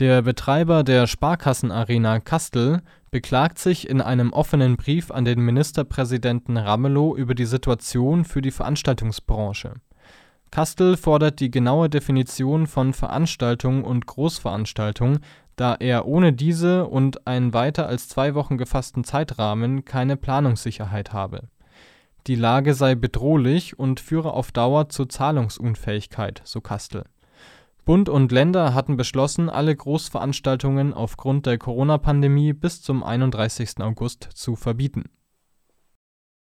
Der Betreiber der Sparkassenarena Kastel beklagt sich in einem offenen Brief an den Ministerpräsidenten Ramelow über die Situation für die Veranstaltungsbranche. Kastel fordert die genaue Definition von Veranstaltung und Großveranstaltung, da er ohne diese und einen weiter als zwei Wochen gefassten Zeitrahmen keine Planungssicherheit habe. Die Lage sei bedrohlich und führe auf Dauer zur Zahlungsunfähigkeit, so Kastel. Bund und Länder hatten beschlossen, alle Großveranstaltungen aufgrund der Corona-Pandemie bis zum 31. August zu verbieten